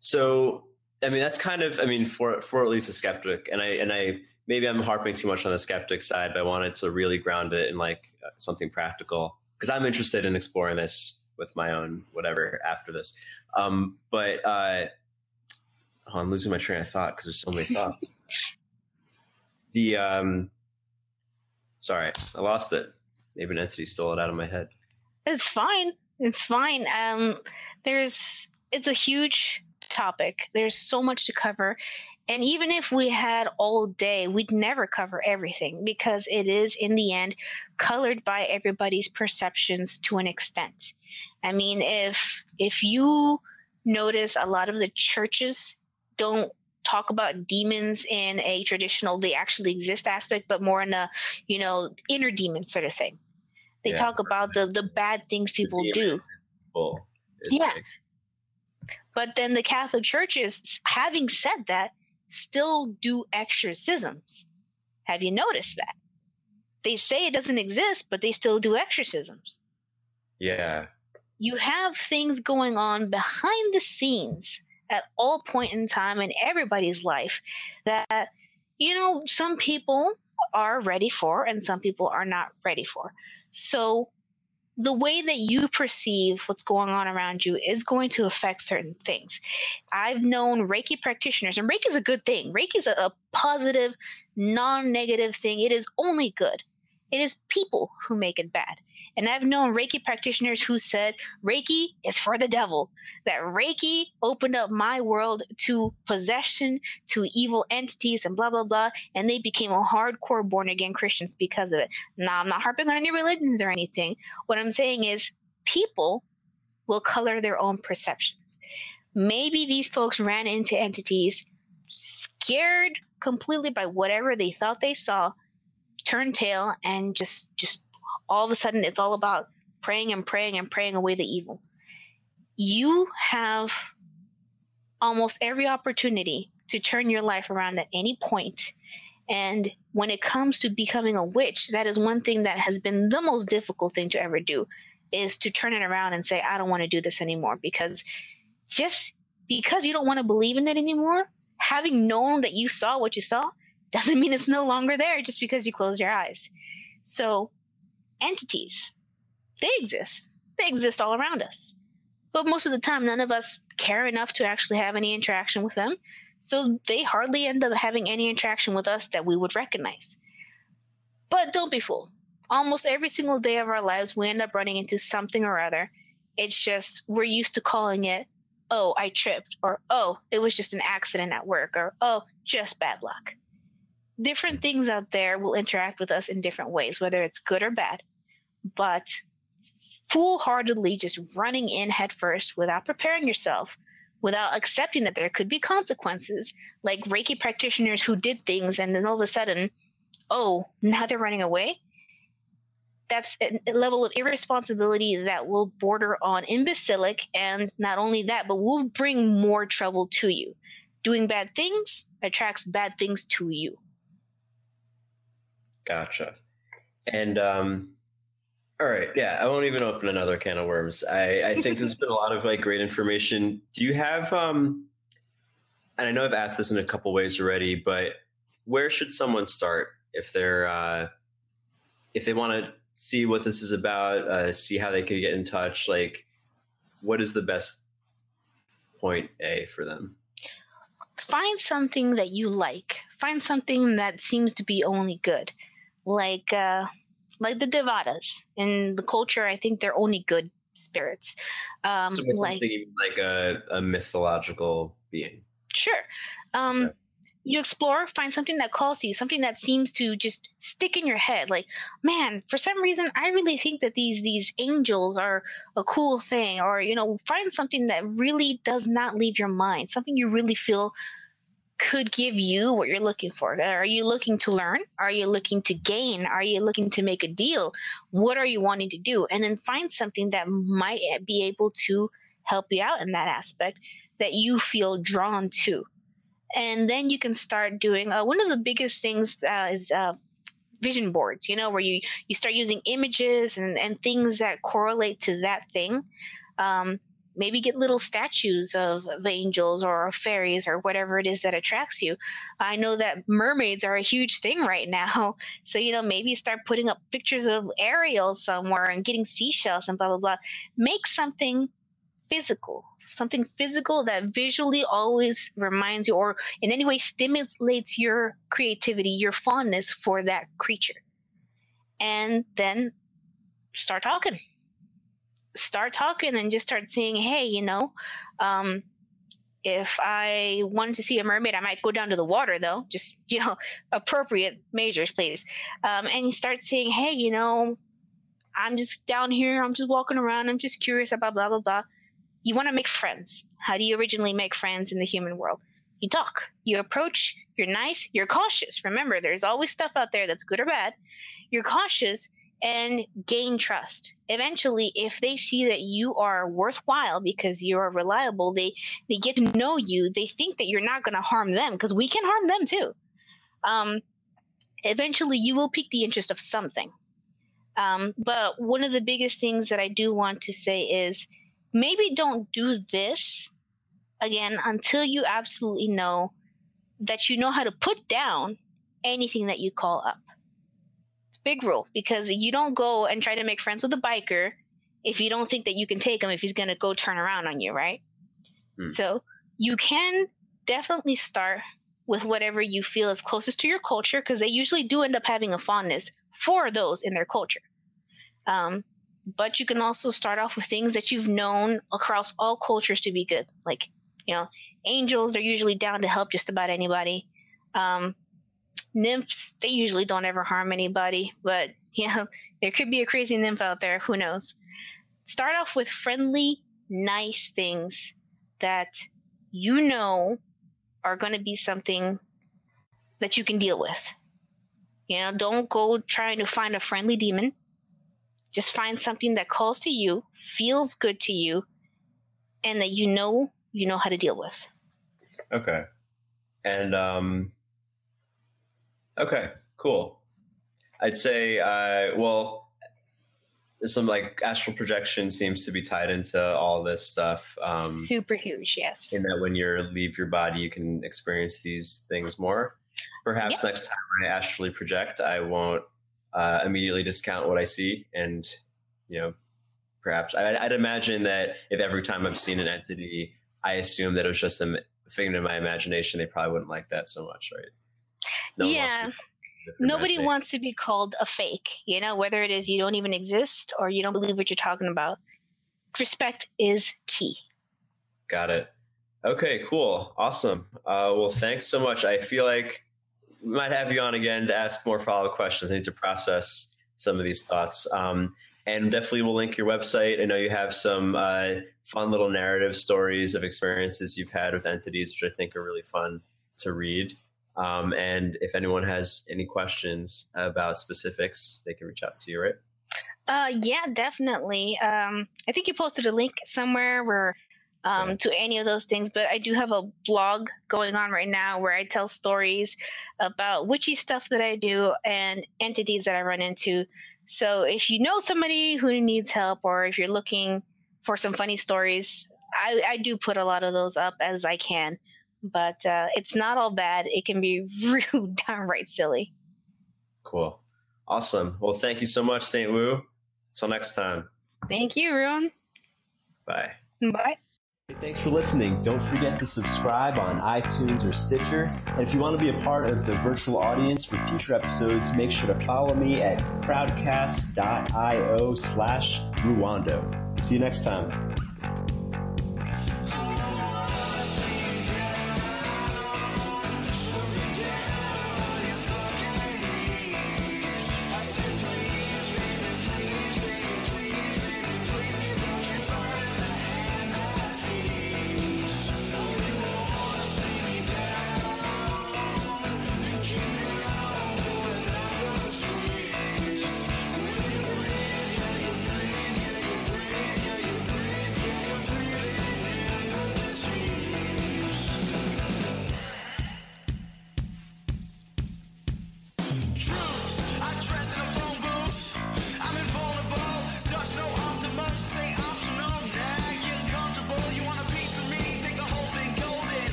so I mean that's kind of I mean for for at least a skeptic, and I and I maybe I'm harping too much on the skeptic side, but I wanted to really ground it in like something practical because I'm interested in exploring this with my own whatever after this. Um, but uh, oh, I'm losing my train of thought because there's so many *laughs* thoughts. The um, sorry, I lost it. Maybe an entity stole it out of my head. It's fine. It's fine. Um, there's it's a huge topic. There's so much to cover. And even if we had all day, we'd never cover everything because it is, in the end, colored by everybody's perceptions to an extent. I mean, if if you notice a lot of the churches don't talk about demons in a traditional they actually exist aspect, but more in a you know inner demon sort of thing. They yeah, talk about the the bad things people do. yeah. Like... But then the Catholic churches, having said that, still do exorcisms. Have you noticed that? They say it doesn't exist, but they still do exorcisms. Yeah. You have things going on behind the scenes at all point in time in everybody's life that you know some people are ready for and some people are not ready for. So the way that you perceive what's going on around you is going to affect certain things. I've known Reiki practitioners, and Reiki is a good thing. Reiki is a, a positive, non negative thing. It is only good. It is people who make it bad. And I've known Reiki practitioners who said Reiki is for the devil, that Reiki opened up my world to possession, to evil entities, and blah, blah, blah. And they became a hardcore born again Christians because of it. Now, I'm not harping on any religions or anything. What I'm saying is people will color their own perceptions. Maybe these folks ran into entities scared completely by whatever they thought they saw, turned tail, and just just all of a sudden it's all about praying and praying and praying away the evil. You have almost every opportunity to turn your life around at any point. And when it comes to becoming a witch, that is one thing that has been the most difficult thing to ever do is to turn it around and say, I don't want to do this anymore. Because just because you don't want to believe in it anymore, having known that you saw what you saw doesn't mean it's no longer there just because you close your eyes. So entities. They exist. They exist all around us. But most of the time, none of us care enough to actually have any interaction with them. So they hardly end up having any interaction with us that we would recognize. But don't be fooled. Almost every single day of our lives, we end up running into something or other. It's just we're used to calling it, oh, I tripped, or oh, it was just an accident at work, or oh, just bad luck different things out there will interact with us in different ways, whether it's good or bad. But foolhardily just running in headfirst without preparing yourself, without accepting that there could be consequences, like Reiki practitioners who did things and then all of a sudden, oh, now they're running away. That's a level of irresponsibility that will border on imbecilic, and not only that, but will bring more trouble to you. Doing bad things attracts bad things to you. Gotcha. And um, all right, yeah, I won't even open another can of worms. I, I think there's been a lot of like great information. Do you have um, and I know I've asked this in a couple ways already, but where should someone start if they're uh, if they want to see what this is about, uh, see how they could get in touch? Like, what is the best point A for them? Find something that you like. Find something that seems to be only good like uh, like the Devatas in the culture. I think they're only good spirits. Um, so like like a, a mythological being. Sure. Um, okay. you explore, find something that calls to you, something that seems to just stick in your head. Like, man, for some reason, I really think that these these angels are a cool thing. Or you know, find something that really does not leave your mind, something you really feel could give you what you're looking for. Are you looking to learn? Are you looking to gain? Are you looking to make a deal? What are you wanting to do? And then find something that might be able to help you out in that aspect that you feel drawn to and then you can start doing uh, one of the biggest things uh, is uh, vision boards you know where you you start using images and, and things that correlate to that thing um, maybe get little statues of, of angels or fairies or whatever it is that attracts you i know that mermaids are a huge thing right now *laughs* so you know maybe start putting up pictures of ariel somewhere and getting seashells and blah blah blah make something physical something physical that visually always reminds you or in any way stimulates your creativity, your fondness for that creature. And then start talking. Start talking and just start saying, hey, you know, um, if I wanted to see a mermaid, I might go down to the water, though. Just, *laughs* you know, appropriate measures, please. Um, and you start saying, hey, you know, I'm just down here. I'm just walking around. I'm just curious about blah, blah, blah you want to make friends. How do you originally make friends in the human world? You talk, you approach, you're nice, you're cautious. Remember, there's always stuff out there that's good or bad. You're cautious and gain trust. Eventually, if they see that you are worthwhile because you are reliable, they they get to know you. They think that you're not going to harm them because we can harm them too. Um, eventually, you will pique the interest of something. Um, but one of the biggest things that I do want to say is maybe don't do this again until you absolutely know that you know how to put down anything that you call up. Big rule because you don't go and try to make friends with a biker if you don't think that you can take him if he's going to go turn around on you, right? Hmm. So you can definitely start with whatever you feel is closest to your culture because they usually do end up having a fondness for those in their culture. Um, but you can also start off with things that you've known across all cultures to be good. Like, you know, angels are usually down to help just about anybody. Um, nymphs, they usually don't ever harm anybody, but *laughs* you know, there could be a crazy nymph out there. Who knows? Start off with friendly, nice things that you know are going to be something that you can deal with. You know, don't go trying to find a friendly demon just find something that calls to you, feels good to you, and that you know you know how to deal with. Okay. And um okay, cool. I'd say uh well some like astral projection seems to be tied into all this stuff. Um super huge, yes. In that when you leave your body you can experience these things more. Perhaps yep. next time I astrally project I won't uh, immediately discount what I see, and you know, perhaps I, I'd imagine that if every time I've seen an entity, I assume that it was just a figment of my imagination, they probably wouldn't like that so much, right? No yeah. Nobody wants to be called a fake, you know, whether it is you don't even exist or you don't believe what you're talking about. Respect is key. Got it. Okay, cool. Awesome. Uh, well, thanks so much. I feel like we might have you on again to ask more follow up questions. I need to process some of these thoughts. Um, and definitely we'll link your website. I know you have some uh, fun little narrative stories of experiences you've had with entities, which I think are really fun to read. Um, and if anyone has any questions about specifics, they can reach out to you, right? Uh, yeah, definitely. Um, I think you posted a link somewhere where um, to any of those things. But I do have a blog going on right now where I tell stories about witchy stuff that I do and entities that I run into. So if you know somebody who needs help or if you're looking for some funny stories, I, I do put a lot of those up as I can. But uh, it's not all bad. It can be *laughs* real downright silly. Cool. Awesome. Well, thank you so much, St. Woo. Until next time. Thank you, everyone. Bye. Bye. Thanks for listening. Don't forget to subscribe on iTunes or Stitcher. And if you want to be a part of the virtual audience for future episodes, make sure to follow me at crowdcast.io slash Ruwando. See you next time.